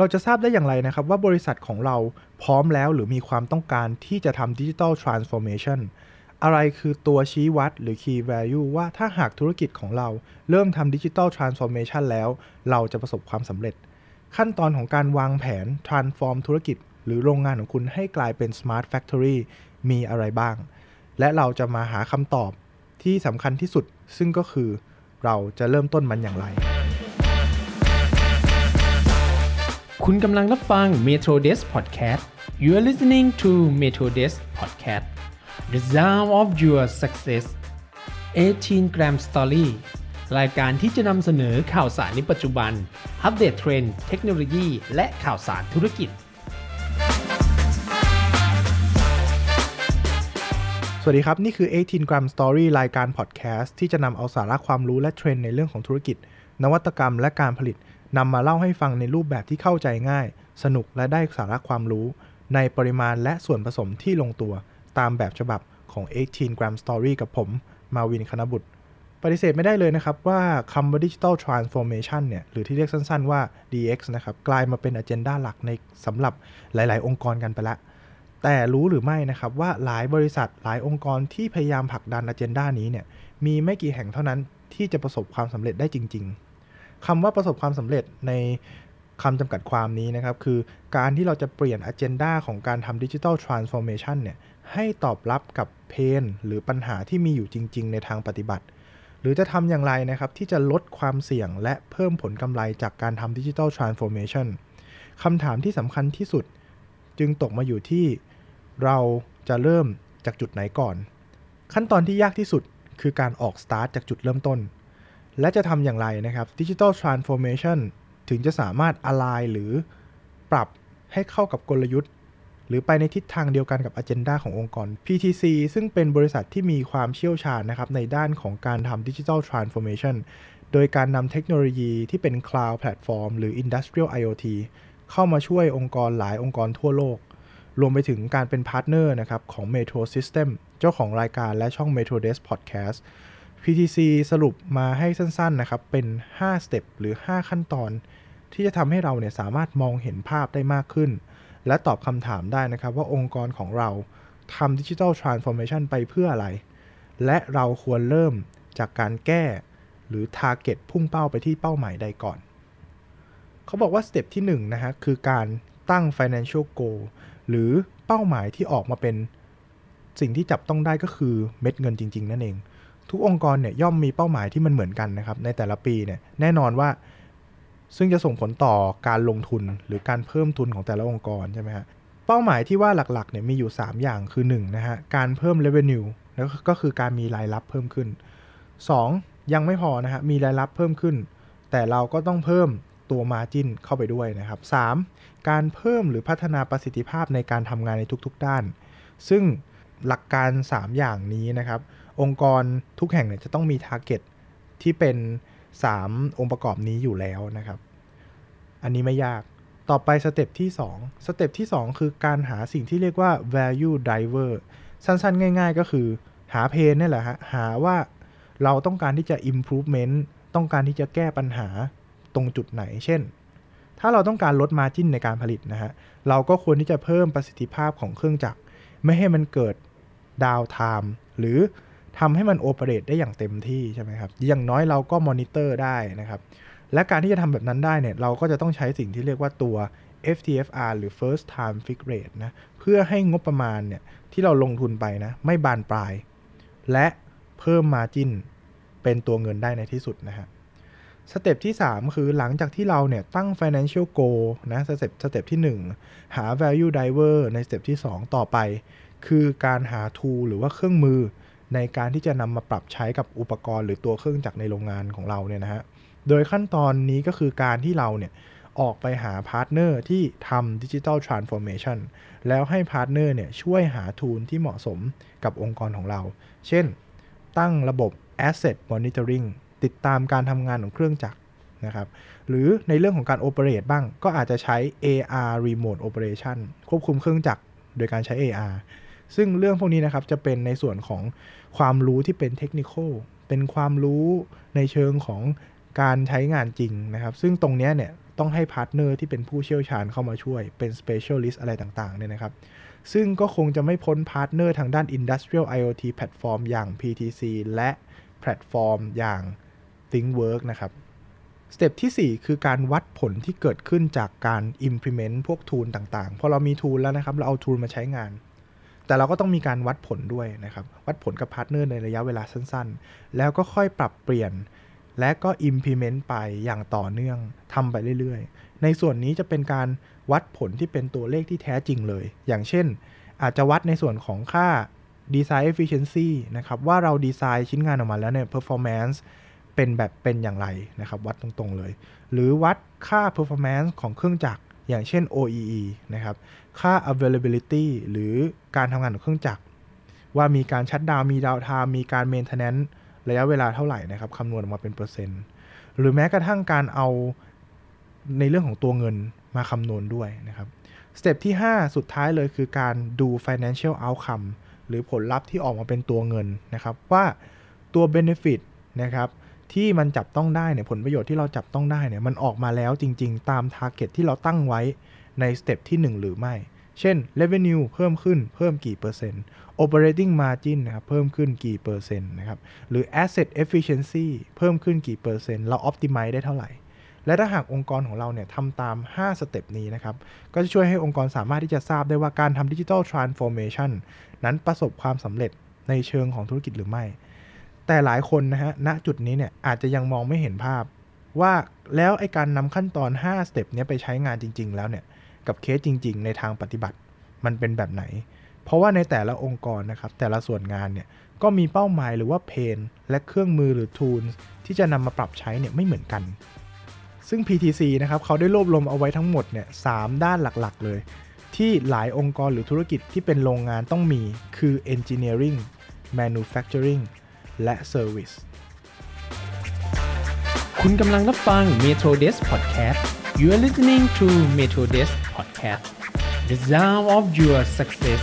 เราจะทราบได้อย่างไรนะครับว่าบริษัทของเราพร้อมแล้วหรือมีความต้องการที่จะทำ digital transformation อะไรคือตัวชี้วัดหรือ Key Value ว่าถ้าหากธุรกิจของเราเริ่มทำ digital transformation แล้ว เราจะประสบความสำเร็จ ขั้นตอนของการวางแผน transform ธุรกิจ หรือโรงงานของคุณให้กลายเป็น smart factory มีอะไรบ้าง และเราจะมาหาคำตอบที่สำคัญที่สุด ซึ่งก็คือเราจะเริ่มต้นมันอย่างไร คุณกำลังรับฟัง Metro Desk Podcast You are listening to Metro Desk Podcast The Sound of Your Success 18 Gram Story รายการที่จะนำเสนอข่าวสารในปัจจุบัน อัปเดตเทรนด์เทคโนโลยี และข่าวสารธุรกิจ สวัสดีครับ นี่คือ 18 gram story รายการพอดแคสต์ที่จะนำเอาสาระความรู้และเทรนด์ในเรื่องของธุรกิจ นวัตกรรมและการผลิต นำมาเล่าให้ฟังในรูปแบบที่เข้าใจง่าย สนุกและได้สาระความรู้ ในปริมาณและส่วนผสมที่ลงตัว ตามแบบฉบับของ 18 gram story กับผม มาวินคณบุตร ปฏิเสธไม่ได้เลยนะครับว่าคำว่า Digital Transformation เนี่ย หรือที่เรียกสั้นๆว่า DX นะครับ กลายมาเป็นอ g e n d a หลักในสำหรับหลาย ๆ องค์กรกันไปแล้วแต่รู้หรือไม่นะครับว่าหลายบริษัทหลายองค์กรที่พยายามผลักดันอ g e n d a นี้เนี่ย มีไม่กี่แห่งเท่านั้นที่จะประสบความสำเร็จได้จริง ๆ คำว่าประสบความสำเร็จในคำจำกัดความนี้นะครับ คือการที่เราจะเปลี่ยนอ g e n d a ของการทำดิจิทัลทรานส์ฟอร์เมชันเนี่ยให้ตอบรับกับ pain หรือปัญหาที่มีอยู่จริง ๆ ในทางปฏิบัติ หรือจะทำอย่างไรนะครับ ที่จะลดความเสี่ยงและเพิ่มผลกำไรจากการทำ digital transformationคำถามที่สำคัญที่สุด จึงตกมาอยู่ที่เราจะเริ่มจากจุดไหนก่อน ขั้นตอนที่ยากที่สุดคือการออกสตาร์ทจากจุดเริ่มต้น และจะทำอย่างไรนะครับ digital transformation ถึงจะสามารถอะไลหรือปรับให้เข้ากับกลยุทธ์ หรือไปในทิศทางเดียวกันกับอ g e n d a ขององค์กร PTC ซึ่งเป็นบริษัทที่มีความเชี่ยวชาญนะครับในด้านของการทำ digital transformationโดยการนำเทคโนโลยีที่เป็น Cloud Platform หรือ Industrial IoT เข้ามาช่วยองค์กรหลายองค์กรทั่วโลก รวมไปถึงการเป็น partner นะครับของ Metro System เจ้าของรายการและช่อง Metro Desk Podcast PTC สรุปมาให้สั้นๆนะครับ เป็น 5 step หรือ 5 ขั้นตอน ที่จะทำให้เราเนี่ยสามารถมองเห็นภาพได้มากขึ้น และตอบคำถามได้นะครับ ว่าองค์กรของเราทำ digital transformation ไปเพื่ออะไร และเราควรเริ่มจากการแก้ หรือ Target พุ่งเป้าไปที่เป้าหมายใดก่อน เขาบอกว่าสเต็ปที่1นะฮะคือการตั้ง financial goal หรือเป้าหมายที่ออกมาเป็นสิ่งที่จับต้องได้ก็คือเม็ดเงินจริง ๆ นั่นเอง ทุกองค์กรเนี่ยย่อมมีเป้าหมายที่มันเหมือนกันนะครับ ในแต่ละปีเนี่ยแน่นอนว่า ซึ่งจะส่งผลต่อการลงทุนหรือการเพิ่มทุนของแต่ละองค์กรใช่ไหมฮะเป้าหมายที่ว่าหลักๆเนี่ยมีอยู่ 3 อย่างคือ1นะฮะการเพิ่ม revenue แล้วก็คือการมีรายรับเพิ่มขึ้น 2. ยังไม่พอนะฮะมีรายรับเพิ่มขึ้น แต่เราก็ต้องเพิ่มตัว margin เข้าไปด้วยนะครับ 3. การเพิ่มหรือพัฒนาประสิทธิภาพในการทำงานในทุกๆ ด้าน ซึ่งหลักการ 3 อย่างนี้นะครับ องค์กรทุกแห่งเนี่ยจะต้องมี target ที่เป็น 3 องค์ประกอบนี้อยู่แล้วนะครับ อันนี้ไม่ยากต่อไป step ที่ 2 step ที่ 2 คือการหาสิ่งที่เรียกว่า value driver สั้นๆ ง่าย ๆ ก็คือหา pain นี่แหละฮะ หาว่าเราต้องการที่จะ improvement ต้องการที่จะแก้ปัญหาตรงจุดไหน เช่น ถ้าเราต้องการลด margin ในการผลิตนะฮะ เราก็ควรที่จะเพิ่มประสิทธิภาพของเครื่องจักร ไม่ให้มันเกิด downtime หรือ ทำให้มัน operate ได้อย่างเต็มที่ใช่ไหมครับอย่างน้อยเราก็มอนิเตอร์ได้นะครับและการที่จะทำแบบนั้นได้เนี่ยเราก็จะต้องใช้สิ่งที่เรียกว่าตัว FTFR หรือ First Time Fix Rate นะเพื่อให้งบประมาณเนี่ยที่เราลงทุนไปนะไม่บานปลาย และเพิ่ม Margin เป็นตัวเงินได้ในที่สุดนะฮะ step ที่ 3 คือหลังจากที่เราเนี่ยตั้ง financial goal นะ step step ที่ 1 หา value driver ใน step ที่ 2 ต่อไป คือการหา tool หรือว่าเครื่องมือ ในการที่จะนำมาปรับใช้กับอุปกรณ์ หรือตัวเครื่องจักรในโรงงานของเราเนี่ยนะฮะ โดยขั้นตอนนี้ก็คือการที่เราเนี่ยออกไปหาพาร์ทเนอร์ที่ทำดิจิ t a ลทรานส์ฟอร์เมชันแล้วให้พาร์ทเนอร์เนี่ยช่วยหาทูลที่เหมาะสมกับองค์กรของเรา เช่น ตั้งระบบ Asset Monitoring ติดตามการทำงานของเครื่องจักรนะครับ หรือในเรื่องของการ Operate บ้างก็อาจจะใช้ AR Remote Operation ควบคุมเครื่องจักรโดยการใช้ AR ซึ่งเรื่องพวกนี้นะครับจะเป็นในส่วนของความรู้ที่เป็นเทคนิคเป็นความรู้ในเชิงของการใช้งานจริงนะครับ ซึ่งตรงนี้เนี่ยต้องให้ partner ที่เป็นผู้เชี่ยวชาญเข้ามาช่วยเป็น specialist อะไรต่างๆเนี่ยนะครับ ซึ่งก็คงจะไม่พ้น partner ทางด้าน Industrial IoT แพลตฟอร์มอย่าง PTC และแพลตฟอร์มอย่าง ThingWorx นะครับ step ที่ 4 คือการวัดผลที่เกิดขึ้นจากการ implement พวก tool ต่างๆ พอเรามี tool แล้วนะครับ เราเอา tool มาใช้งาน แต่เราก็ต้องมีการวัดผลด้วยนะครับ วัดผลกับ partner ในระยะเวลาสั้นๆ แล้วก็ค่อยปรับเปลี่ยน และก็ implement ไปอย่างต่อเนื่องทำไปเรื่อยๆ ในส่วนนี้จะเป็นการวัดผลที่เป็นตัวเลขที่แท้จริงเลย อย่างเช่น อาจจะวัดในส่วนของค่า design efficiency นะครับ ว่าเราดีไซน์ชิ้นงานออกมาแล้วเนี่ย performance เป็นแบบเป็นอย่างไรนะครับ วัดตรงๆเลย หรือวัดค่า performance ของเครื่องจักร อย่างเช่น OEE นะครับ ค่า availability หรือการทำงานของเครื่องจักร ว่ามีการ shutdown มี downtime มีการ maintenance ระยะเวลาเท่าไหร่นะครับคำนวณออกมาเป็นเปอร์เซ็นต์ หรือแม้กระทั่งการเอาในเรื่องของตัวเงินมาคำนวณด้วยนะครับ step ที่ 5 สุดท้ายเลยคือการดู financial outcome หรือผลลัพธ์ที่ออกมาเป็นตัวเงินนะครับ ว่าตัว benefit นะครับ ที่มันจับต้องได้เนี่ยผลประโยชน์ที่เราจับต้องได้เนี่ยมันออกมาแล้วจริง ๆ ตาม target ที่เราตั้งไว้ใน step ที่ 1 หรือไม่ เช่น revenue เพิ่มขึ้นเพิ่มกี่เปอร์เซ็นต์ operating margin นะครับเพิ่มขึ้นกี่เปอร์เซ็นต์นะครับหรือ asset efficiency เพิ่มขึ้นกี่เปอร์เซ็นต์เรา optimize ได้เท่าไหร่ และถ้าหากองค์กรของเราเนี่ยทำตาม 5 step นี้นะครับ ก็จะช่วยให้องค์กรสามารถที่จะทราบได้ว่าการทำ Digital Transformation นั้นประสบความสำเร็จในเชิงของธุรกิจหรือไม่ แต่หลายคนนะฮะณจุดนี้เนี่ยอาจจะยังมองไม่เห็นภาพ ว่าแล้วไอการนำขั้นตอน 5 สเต็ปนี้ไปใช้งานจริง ๆ แล้วเนี่ยกับเคสจริง ๆ ในทางปฏิบัติมันเป็นแบบไหน เพราะว่าในแต่ละองค์กรนะครับแต่ละส่วนงานเนี่ยก็มีเป้าหมายหรือว่าเพนและเครื่องมือหรือ tools ที่จะนำมาปรับใช้เนี่ยไม่เหมือนกัน ซึ่ง PTC นะครับเขาได้รวบรวมเอาไว้ทั้งหมดเนี่ยสด้านหลักๆ เลย ที่หลายองค์กรหรือธุรกิจที่เป็นโรงงานต้องมีคือ engineering manufacturing และ service คุณกำลังรับฟัง Metro Desk Podcast You are listening to Metro Desk Podcast The Sound of Your Success